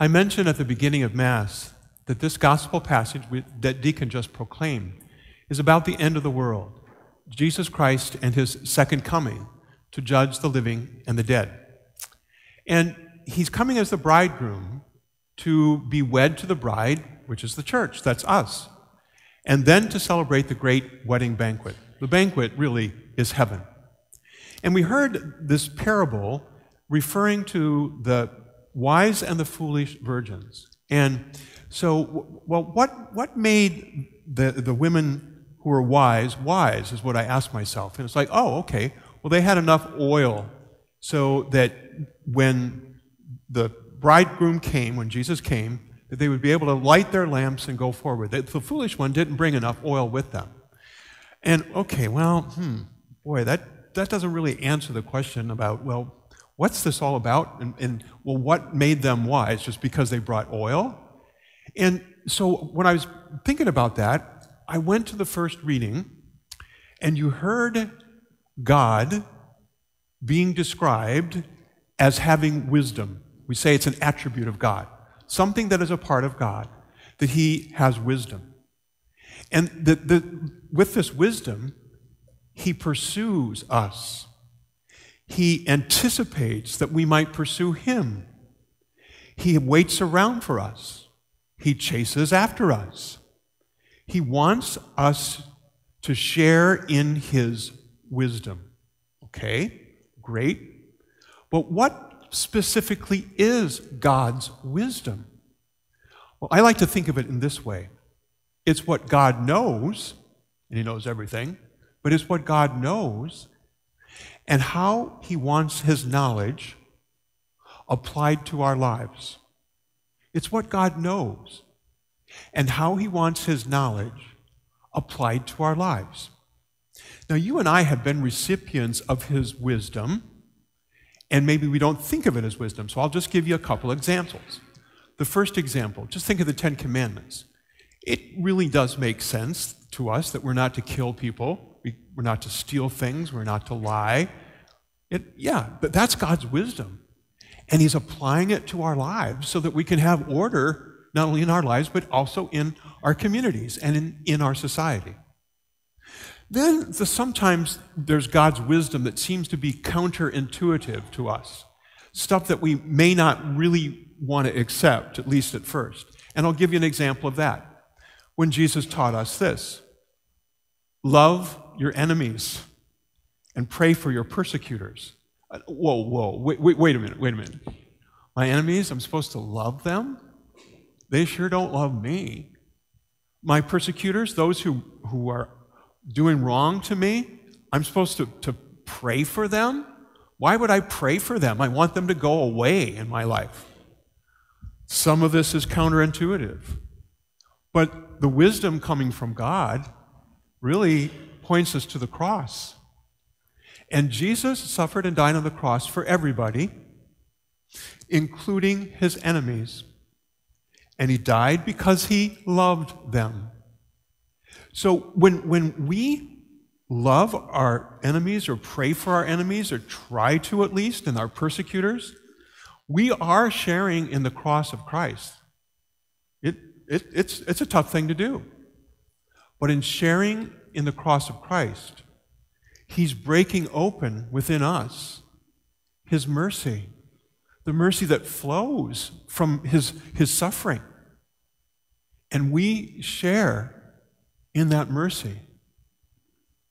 I mentioned at the beginning of Mass that this gospel passage that Deacon just proclaimed is about the end of the world, Jesus Christ and his second coming to judge the living and the dead. And he's coming as the bridegroom to be wed to the bride, which is the church, that's us, and then to celebrate the great wedding banquet. The banquet really is heaven. And we heard this parable referring to the wise and the foolish virgins. And so, well, what, what made the, the women who were wise wise is what I asked myself. And it's like, oh, okay, well, they had enough oil so that when the bridegroom came, when Jesus came, that they would be able to light their lamps and go forward. The, foolish one didn't bring enough oil with them. And okay, well, hmm, boy, that, that doesn't really answer the question about, well, what's this all about? And, and, well, what made them wise? Just because they brought oil? And so when I was thinking about that, I went to the first reading, and you heard God being described as having wisdom. We say it's an attribute of God, something that is a part of God, that He has wisdom. And the, the, with this wisdom, He pursues us. He anticipates that we might pursue Him. He waits around for us. He chases after us. He wants us to share in His wisdom. Okay, great. But what specifically is God's wisdom? Well, I like to think of it in this way it's what God knows, and He knows everything, but it's what God knows and how He wants His knowledge applied to our lives. It's what God knows and how He wants His knowledge applied to our lives. Now, you and I have been recipients of his wisdom, and maybe we don't think of it as wisdom. So I'll just give you a couple examples. The first example, just think of the Ten Commandments. It really does make sense to us that we're not to kill people, we're not to steal things, we're not to lie. It, yeah, but that's God's wisdom. And He's applying it to our lives so that we can have order not only in our lives, but also in our communities and in, in our society. Then the, sometimes there's God's wisdom that seems to be counterintuitive to us, stuff that we may not really want to accept, at least at first. And I'll give you an example of that. When Jesus taught us this love your enemies and pray for your persecutors. Uh, whoa, whoa, wait, wait, wait a minute, wait a minute. My enemies, I'm supposed to love them? They sure don't love me. My persecutors, those who, who are doing wrong to me, I'm supposed to, to pray for them? Why would I pray for them? I want them to go away in my life. Some of this is counterintuitive. But the wisdom coming from God really points us to the cross. And Jesus suffered and died on the cross for everybody, including his enemies. And he died because he loved them. So when, when we love our enemies or pray for our enemies or try to at least and our persecutors, we are sharing in the cross of Christ. It, it, it's, it's a tough thing to do. But in sharing in the cross of Christ, He's breaking open within us His mercy, the mercy that flows from His, his suffering. And we share in that mercy.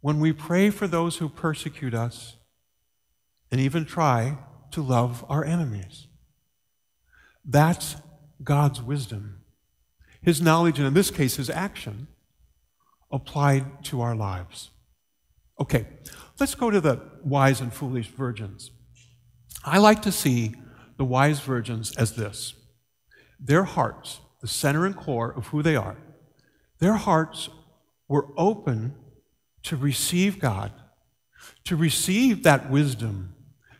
When we pray for those who persecute us and even try to love our enemies, that's God's wisdom. His knowledge, and in this case, his action, applied to our lives. Okay, let's go to the wise and foolish virgins. I like to see the wise virgins as this their hearts, the center and core of who they are, their hearts were open to receive God, to receive that wisdom,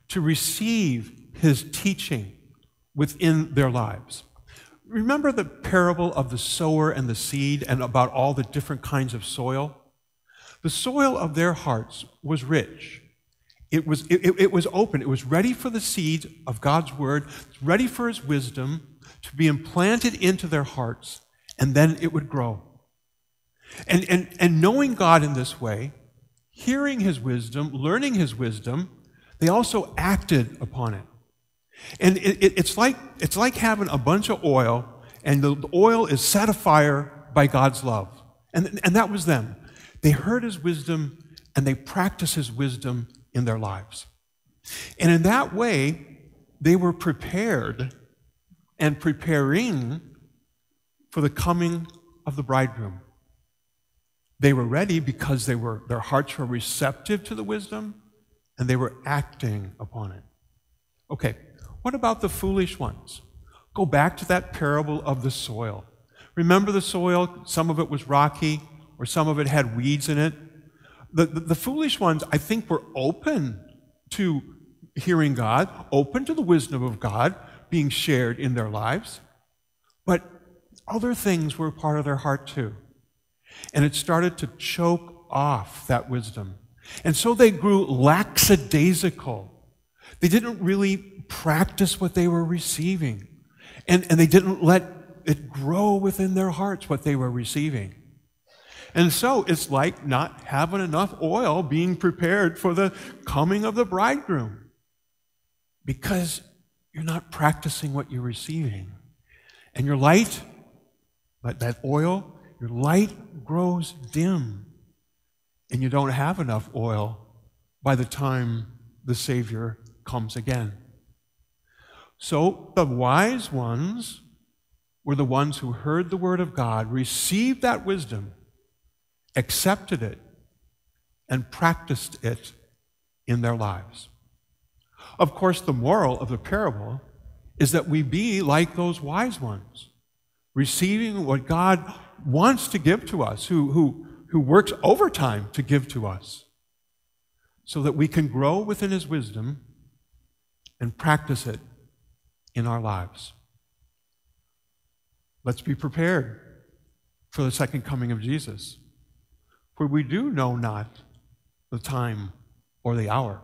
to receive His teaching within their lives. Remember the parable of the sower and the seed and about all the different kinds of soil? The soil of their hearts was rich. It was, it, it was open. It was ready for the seed of God's word, ready for his wisdom, to be implanted into their hearts, and then it would grow. And, and, and knowing God in this way, hearing his wisdom, learning his wisdom, they also acted upon it. And it, it, it's, like, it's like having a bunch of oil, and the oil is set afire by God's love. And, and that was them. They heard his wisdom and they practiced his wisdom in their lives. And in that way, they were prepared and preparing for the coming of the bridegroom. They were ready because they were, their hearts were receptive to the wisdom and they were acting upon it. Okay, what about the foolish ones? Go back to that parable of the soil. Remember the soil? Some of it was rocky, or some of it had weeds in it. The, the, the, foolish ones, I think, were open to hearing God, open to the wisdom of God being shared in their lives. But other things were part of their heart too. And it started to choke off that wisdom. And so they grew lackadaisical. They didn't really practice what they were receiving. And, and they didn't let it grow within their hearts what they were receiving. And so it's like not having enough oil being prepared for the coming of the bridegroom because you're not practicing what you're receiving. And your light, but that oil, your light grows dim. And you don't have enough oil by the time the Savior comes again. So the wise ones were the ones who heard the word of God, received that wisdom, accepted it, and practiced it in their lives. Of course, the moral of the parable is that we be like those wise ones, receiving what God wants to give to us, who, who, who works overtime to give to us, so that we can grow within His wisdom and practice it in our lives. Let's be prepared for the second coming of Jesus. For we do know not the time or the hour.